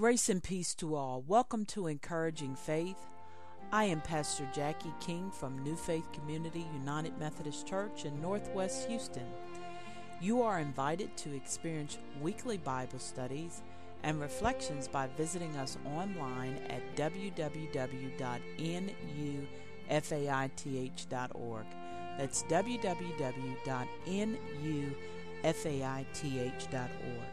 Grace and peace to all. Welcome to Encouraging Faith. I am Pastor Jacqui King from Nu Faith Community United Methodist Church in Northwest Houston. You are invited to experience weekly Bible studies and reflections by visiting us online at www.nufaith.org. That's www.nufaith.org.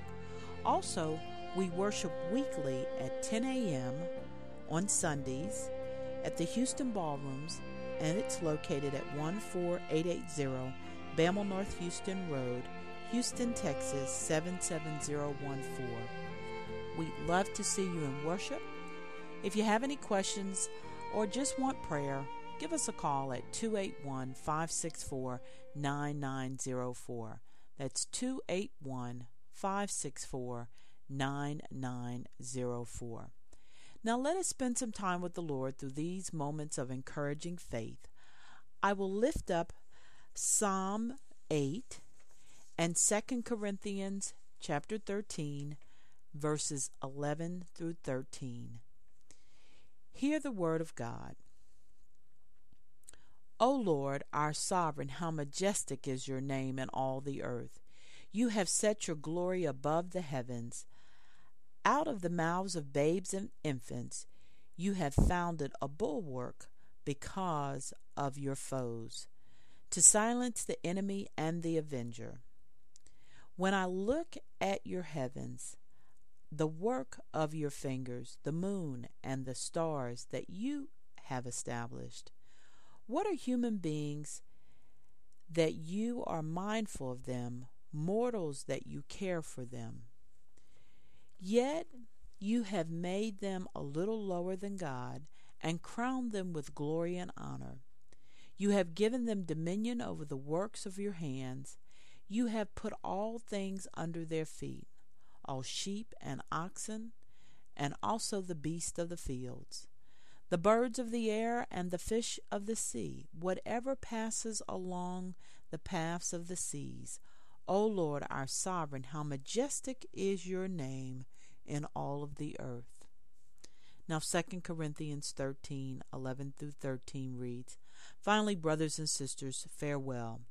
Also, we worship weekly at 10 a.m. on Sundays at the Houston Ballrooms, and it's located at 14880 Bammel North Houston Road, Houston, Texas 77014. We'd love to see you in worship. If you have any questions or just want prayer, give us a call at 281 564 9904. That's 281 564 9904. Now let us spend some time with the Lord through these moments of encouraging faith. I will lift up Psalm 8 and 2 Corinthians chapter 13 verses 11 through 13. Hear the word of God. O Lord, our sovereign, how majestic is your name in all the earth. You have set your glory above the heavens. Out of the mouths of babes and infants, you have founded a bulwark because of your foes, to silence the enemy and the avenger. When I look at your heavens, the work of your fingers, the moon and the stars that you have established, what are human beings that you are mindful of them, mortals that you care for them? Yet you have made them a little lower than God and crowned them with glory and honor. You have given them dominion over the works of your hands. You have put all things under their feet, all sheep and oxen, and also the beasts of the fields, the birds of the air and the fish of the sea, whatever passes along the paths of the seas. O Lord, our sovereign, how majestic is your name in all of the earth. Now 2 Corinthians 13, 11 through 13 reads, Finally, brothers and sisters, farewell.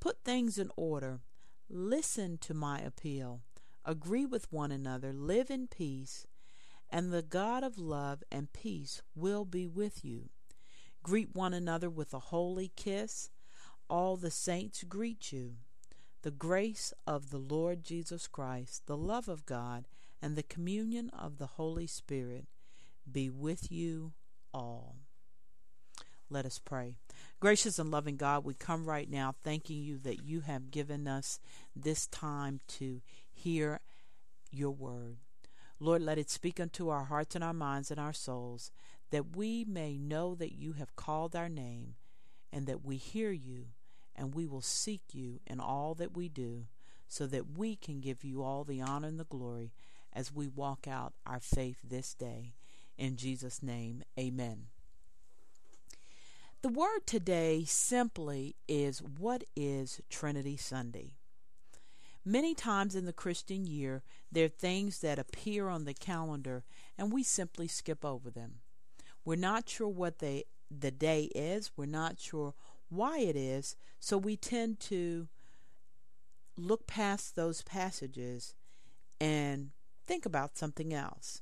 Put things in order. Listen to my appeal. Agree with one another. Live in peace. And the God of love and peace will be with you. Greet one another with a holy kiss. All the saints greet you. The grace of the Lord Jesus Christ, the love of God, and the communion of the Holy Spirit be with you all. Let us pray. Gracious and loving God, we come right now thanking you that you have given us this time to hear your word. Lord, let it speak unto our hearts and our minds and our souls, that we may know that you have called our name, and that we hear you, and we will seek you in all that we do, so that we can give you all the honor and the glory as we walk out our faith this day. In Jesus' name, amen. The word today simply is what is Trinity Sunday? Many times in the Christian year, there are things that appear on the calendar and we simply skip over them. We're not sure what they, the day is, we're not sure why it is, so we tend to look past those passages and think about something else.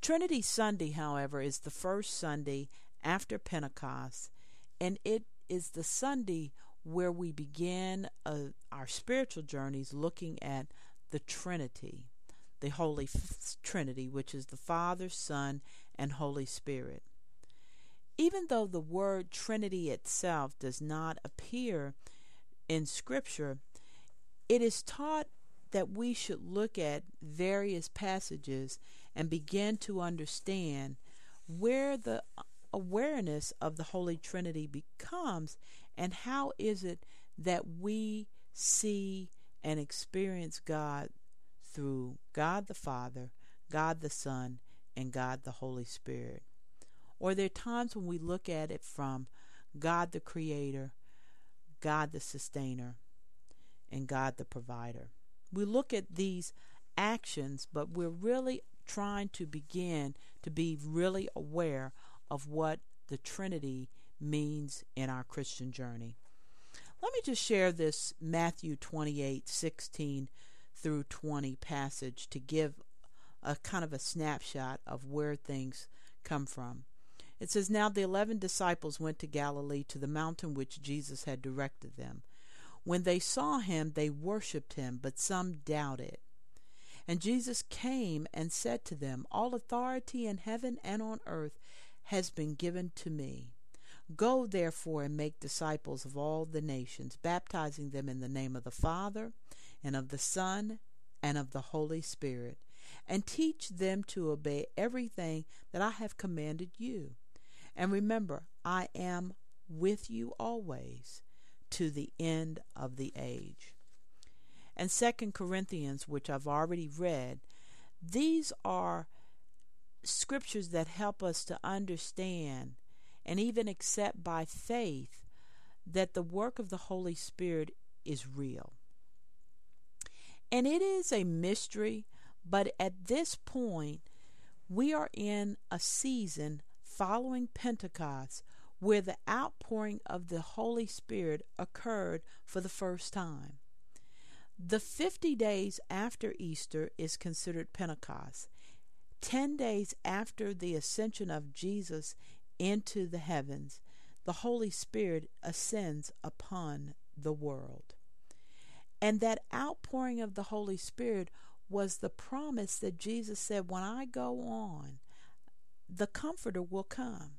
Trinity Sunday, however, is the first Sunday after Pentecost, and it is the Sunday where we begin uh, our spiritual journeys looking at the Trinity, the Holy Trinity, which is the Father, Son, and Holy Spirit. Even though the word Trinity itself does not appear in Scripture, it is taught that we should look at various passages and begin to understand where the awareness of the Holy Trinity becomes and how is it that we see and experience God through God the Father, God the Son, and God the Holy Spirit. Or there are times when we look at it from God the Creator, God the Sustainer, and God the Provider. We look at these actions, but we're really trying to begin to be really aware of what the Trinity means in our Christian journey. Let me just share this Matthew 28 16 through 20 passage to give a kind of a snapshot of where things come from. It says, Now the eleven disciples went to Galilee to the mountain which Jesus had directed them. When they saw him, they worshipped him, but some doubted. And Jesus came and said to them, All authority in heaven and on earth has been given to me. Go therefore and make disciples of all the nations, baptizing them in the name of the Father, and of the Son, and of the Holy Spirit, and teach them to obey everything that I have commanded you. And remember, I am with you always to the end of the age. And Second Corinthians, which I've already read, these are scriptures that help us to understand and even accept by faith that the work of the Holy Spirit is real. And it is a mystery, but at this point, we are in a season following Pentecost where the outpouring of the Holy Spirit occurred for the first time. The 50 days after Easter is considered Pentecost. 10 days after the ascension of Jesus into the heavens, the Holy Spirit ascends upon the world. And that outpouring of the Holy Spirit was the promise that Jesus said, When I go on, the Comforter will come.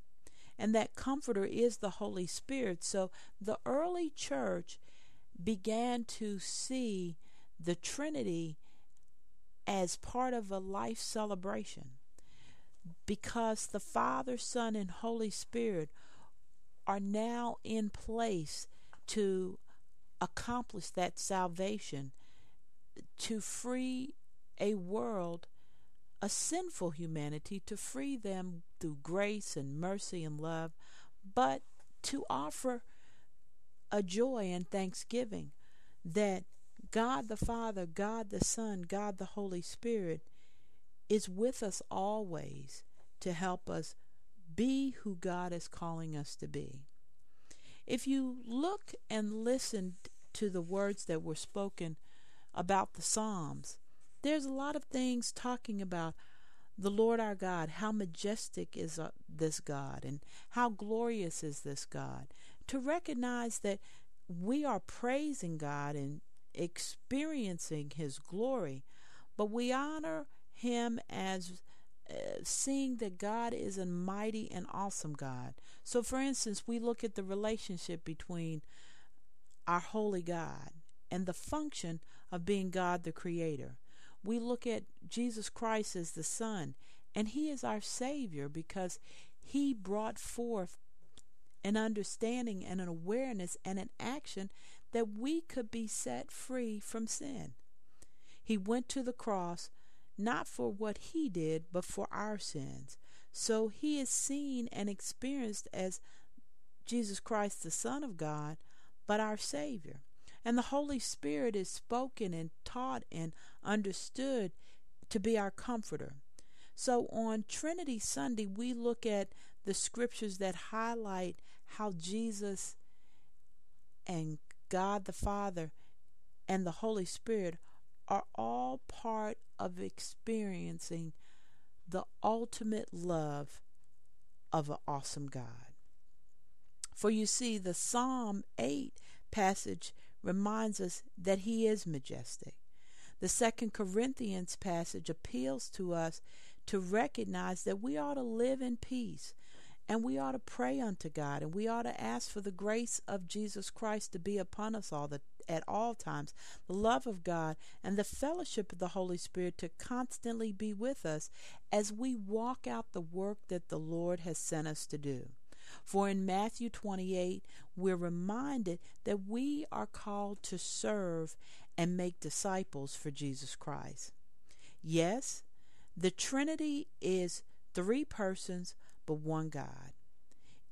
And that Comforter is the Holy Spirit. So the early church began to see the Trinity as part of a life celebration because the Father, Son, and Holy Spirit are now in place to accomplish that salvation, to free a world, a sinful humanity, to free them through grace and mercy and love, but to offer a joy and thanksgiving that God the Father, God the Son, God the Holy Spirit is with us always to help us be who God is calling us to be. If you look and listen to the words that were spoken about the Psalms, there's a lot of things talking about the Lord our God, how majestic is uh, this God, and how glorious is this God. To recognize that we are praising God and experiencing His glory, but we honor Him as uh, seeing that God is a mighty and awesome God. So, for instance, we look at the relationship between our holy God and the function of being God the Creator. We look at Jesus Christ as the Son, and He is our Savior because He brought forth an understanding and an awareness and an action that we could be set free from sin. He went to the cross not for what he did, but for our sins. So he is seen and experienced as Jesus Christ, the Son of God, but our Savior. And the Holy Spirit is spoken and taught and understood to be our comforter. So on Trinity Sunday, we look at the scriptures that highlight how Jesus and God the Father and the Holy Spirit are all part of experiencing the ultimate love of an awesome God. For you see, the Psalm 8 passage reminds us that He is majestic. The Second Corinthians passage appeals to us to recognize that we ought to live in peace and we ought to pray unto God and we ought to ask for the grace of Jesus Christ to be upon us all the at all times, the love of God, and the fellowship of the Holy Spirit to constantly be with us as we walk out the work that the Lord has sent us to do. For in Matthew 28, we're reminded that we are called to serve and make disciples for Jesus Christ. Yes, the Trinity is three persons but one God.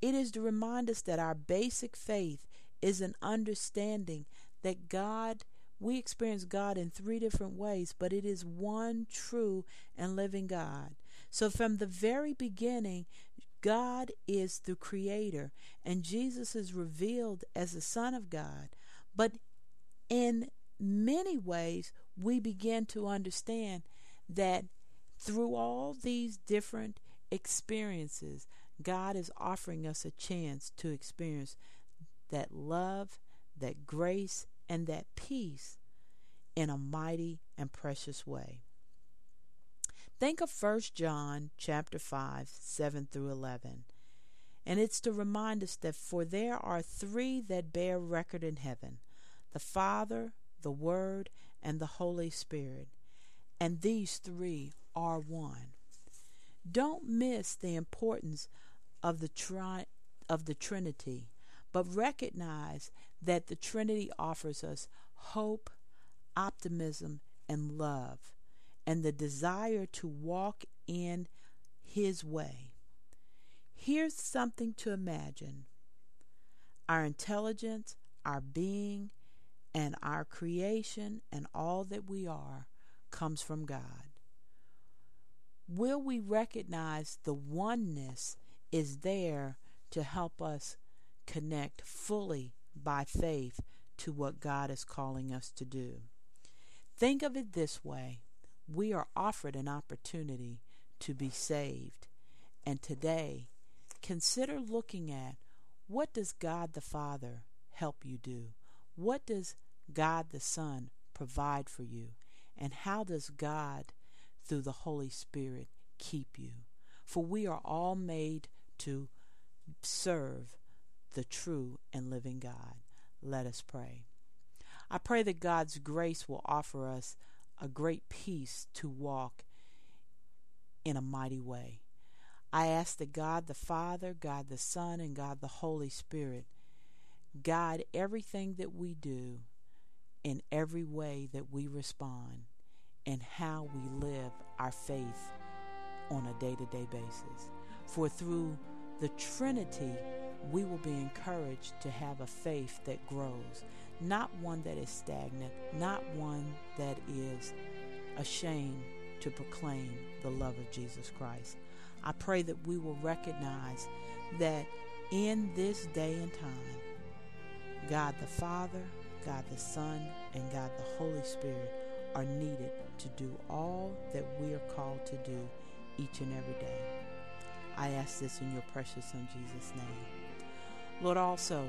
It is to remind us that our basic faith is an understanding that God we experience God in three different ways, but it is one true and living God. So from the very beginning, God is the creator, and Jesus is revealed as the Son of God. But in many ways, we begin to understand that through all these different experiences, God is offering us a chance to experience that love, that grace, and that peace in a mighty and precious way. Think of 1 John chapter 5, 7 through 11. And it's to remind us that for there are three that bear record in heaven the Father, the Word, and the Holy Spirit. And these three are one. Don't miss the importance of the tri- of the Trinity, but recognize that the Trinity offers us hope, optimism, and love, and the desire to walk in His way. Here's something to imagine our intelligence, our being, and our creation, and all that we are comes from God. Will we recognize the oneness is there to help us connect fully by faith to what God is calling us to do. Think of it this way we are offered an opportunity to be saved. And today, consider looking at what does God the Father help you do? What does God the Son provide for you? And how does God, through the Holy Spirit, keep you? For we are all made to serve the true and living God. Let us pray. I pray that God's grace will offer us a great peace to walk in a mighty way. I ask that God the Father, God the Son, and God the Holy Spirit guide everything that we do in every way that we respond and how we live our faith on a day to day basis. For through the Trinity, we will be encouraged to have a faith that grows, not one that is stagnant, not one that is ashamed to proclaim the love of Jesus Christ. I pray that we will recognize that in this day and time, God the Father, God the Son, and God the Holy Spirit are needed to do all that we are called to do each and every day. I ask this in your precious Son Jesus' name. Lord, also,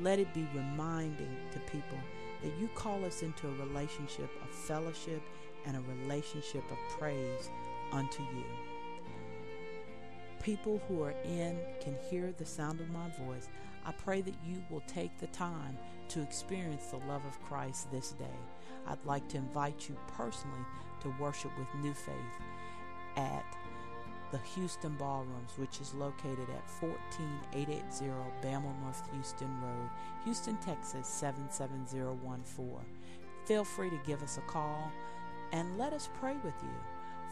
let it be reminding to people that you call us into a relationship of fellowship and a relationship of praise unto you. People who are in can hear the sound of my voice. I pray that you will take the time to experience the love of Christ this day. I'd like to invite you personally to worship with Nu Faith at the Houston Ballrooms, which is located at 14880 Bammel North Houston Road, Houston, Texas 77014. Feel free to give us a call and let us pray with you.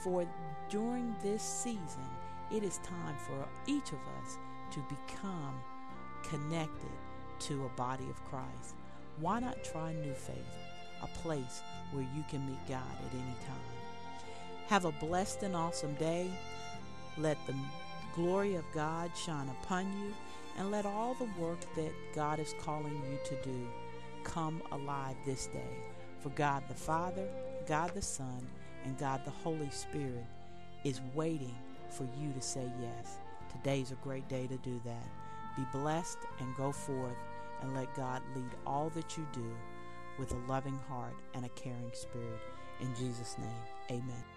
For during this season, it is time for each of us to become connected to a body of Christ. Why not try Nu Faith, a place where you can meet God at any time? Have a blessed and awesome day. Let the glory of God shine upon you, and let all the work that God is calling you to do come alive this day. For God the Father, God the Son, and God the Holy Spirit is waiting for you to say yes. Today's a great day to do that. Be blessed and go forth and let God lead all that you do with a loving heart and a caring spirit. In Jesus' name, amen.